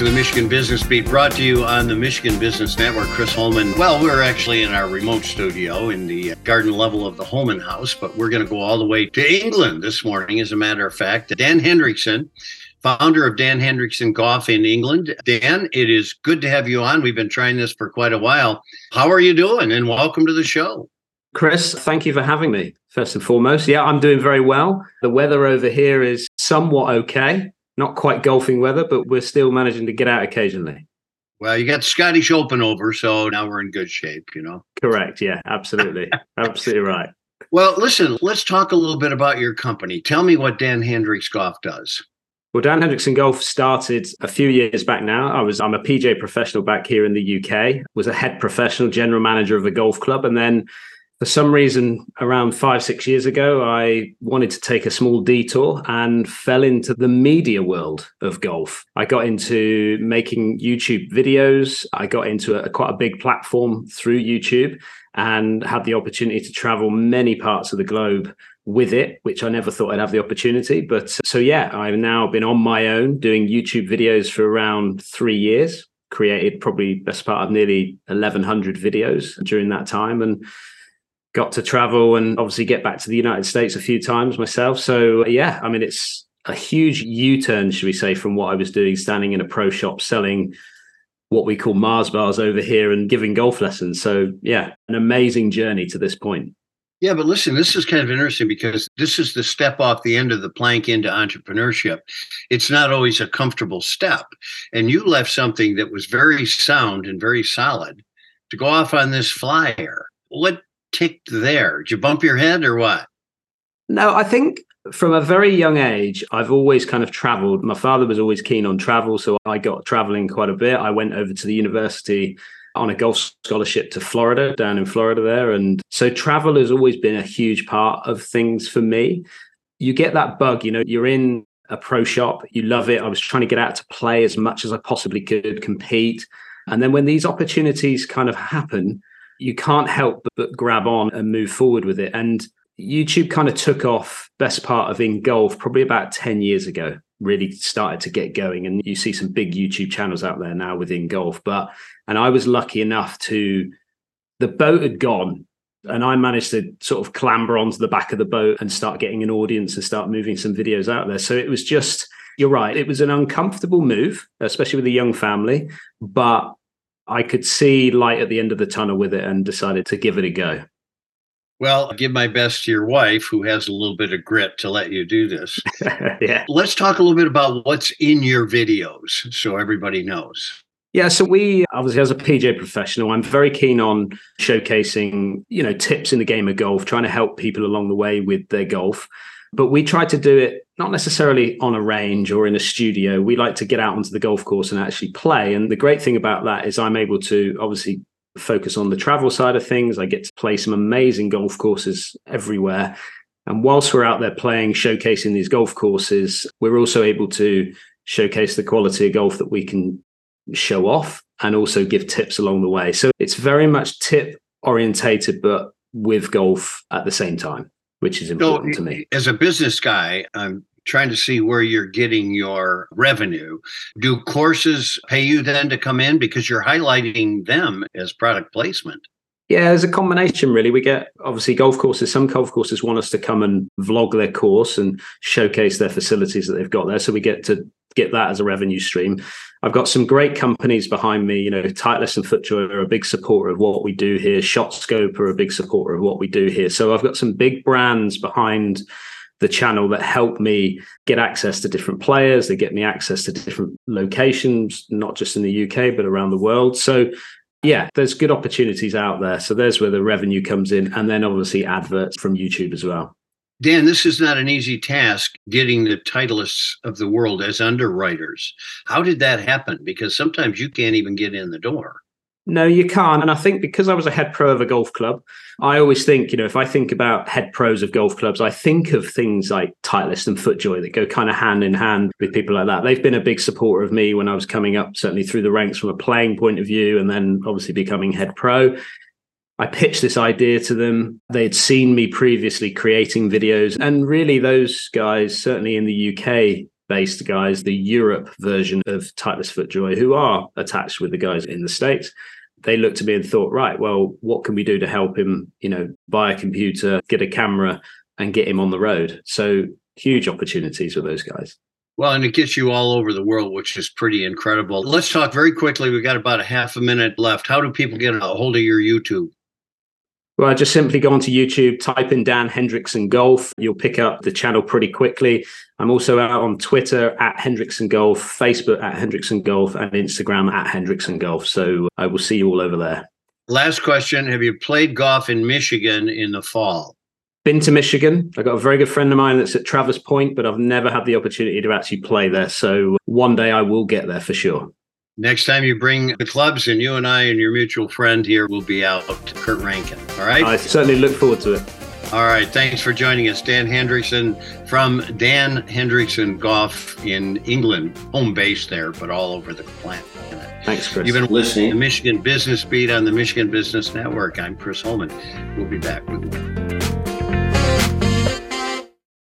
to the Michigan Business Beat, brought to you on the Michigan Business Network. Chris Holman. Well, we're actually in our remote studio in the uh, garden level of the Holman House, but we're going to go all the way to England this morning, as a matter of fact. Dan Hendriksen, founder of Dan Hendriksen Golf in England. Dan, it is good to have you on. We've been trying this for quite a while. How are you doing? And welcome to the show. Chris, thank you for having me, first and foremost. Yeah, I'm doing very well. The weather over here is somewhat okay not quite golfing weather, but we're still managing to get out occasionally. Well, you got Scottish Open over, so now we're in good shape, you know? Correct. Yeah, absolutely. absolutely right. Well, listen, let's talk a little bit about your company. Tell me what Dan Hendricks Golf does. Well, Dan Hendriksen Golf started a few years back now. I was I'm a PGA professional back here in the UK. Was a head professional general manager of a golf club, and then for some reason, around five, six years ago, I wanted to take a small detour and fell into the media world of golf. I got into making YouTube videos. I got into a, quite a big platform through YouTube and had the opportunity to travel many parts of the globe with it, which I never thought I'd have the opportunity. But uh, so, yeah, I've now been on my own doing YouTube videos for around three years, created probably best part of nearly 1100 videos during that time. And got to travel and obviously get back to the United States a few times myself. So yeah, I mean it's a huge U-turn, should we say, from what I was doing, standing in a pro shop selling what we call Mars bars over here and giving golf lessons. So yeah, an amazing journey to this point. Yeah, but listen, this is kind of interesting because this is the step off the end of the plank into entrepreneurship. It's not always a comfortable step. And you left something that was very sound and very solid to go off on this flyer. What ticked there? Did you bump your head or what? No, I think from a very young age, I've always kind of traveled. My father was always keen on travel, so I got traveling quite a bit. I went over to the university on a golf scholarship to Florida, down in Florida there. And so travel has always been a huge part of things for me. You get that bug, you know, you're in a pro shop, you love it. I was trying to get out to play as much as I possibly could, compete. And then when these opportunities kind of happen, you can't help but, grab on and move forward with it. And YouTube kind of took off best part of in golf probably about 10 years ago, really started to get going. And you see some big YouTube channels out there now within golf. But, and I was lucky enough to, the boat had gone and I managed to sort of clamber onto the back of the boat and start getting an audience and start moving some videos out there. So it was just, you're right, it was an uncomfortable move, especially with a young family, but I could see light at the end of the tunnel with it and decided to give it a go. Well, give my best to your wife, who has a little bit of grit to let you do this. yeah. Let's talk a little bit about what's in your videos so everybody knows. Yeah, so we obviously as a PGA professional, I'm very keen on showcasing, you know, tips in the game of golf, trying to help people along the way with their golf. But we try to do it not necessarily on a range or in a studio. We like to get out onto the golf course and actually play. And the great thing about that is I'm able to obviously focus on the travel side of things. I get to play some amazing golf courses everywhere. And whilst we're out there playing, showcasing these golf courses, we're also able to showcase the quality of golf that we can show off and also give tips along the way. So it's very much tip orientated, but with golf at the same time which is important so, to me. As a business guy, I'm trying to see where you're getting your revenue. Do courses pay you then to come in because you're highlighting them as product placement? Yeah, there's a combination really. We get obviously golf courses. Some golf courses want us to come and vlog their course and showcase their facilities that they've got there. So we get to get that as a revenue stream. I've got some great companies behind me. You know, Titleist and FootJoy are a big supporter of what we do here. ShotScope are a big supporter of what we do here. So I've got some big brands behind the channel that help me get access to different players. They get me access to different locations, not just in the UK, but around the world. So yeah, there's good opportunities out there. So there's where the revenue comes in. And then obviously adverts from YouTube as well. Dan, this is not an easy task getting the titleists of the world as underwriters. How did that happen? Because sometimes you can't even get in the door. No, you can't. And I think because I was a head pro of a golf club, I always think, you know, if I think about head pros of golf clubs, I think of things like Titleist and FootJoy that go kind of hand in hand with people like that. They've been a big supporter of me when I was coming up, certainly through the ranks from a playing point of view, and then obviously becoming head pro. I pitched this idea to them. They'd seen me previously creating videos. And really, those guys, certainly in the UK, based guys, the Europe version of Titleist FootJoy, who are attached with the guys in the States. They looked at me and thought, right, well, what can we do to help him, you know, buy a computer, get a camera, and get him on the road? So huge opportunities with those guys. Well, and it gets you all over the world, which is pretty incredible. Let's talk very quickly. We've got about a half a minute left. How do people get a hold of your YouTube? Well, I just simply go onto YouTube, type in Dan Hendriksen Golf. You'll pick up the channel pretty quickly. I'm also out on Twitter at Hendriksen Golf, Facebook at Hendriksen Golf, and Instagram at Hendriksen Golf. So I will see you all over there. Last question Have you played golf in Michigan in the fall? been to Michigan. I've got a very good friend of mine that's at Travis Pointe, but I've never had the opportunity to actually play there. So one day I will get there for sure. Next time you bring the clubs, and you and I and your mutual friend here will be out to Kurt Rankin. All right. I certainly look forward to it. All right. Thanks for joining us, Dan Hendriksen from Dan Hendriksen Golf in England, home base there, but all over the planet. Thanks, Chris. You've been listening to Michigan Business Beat on the Michigan Business Network. I'm Chris Holman. We'll be back with more.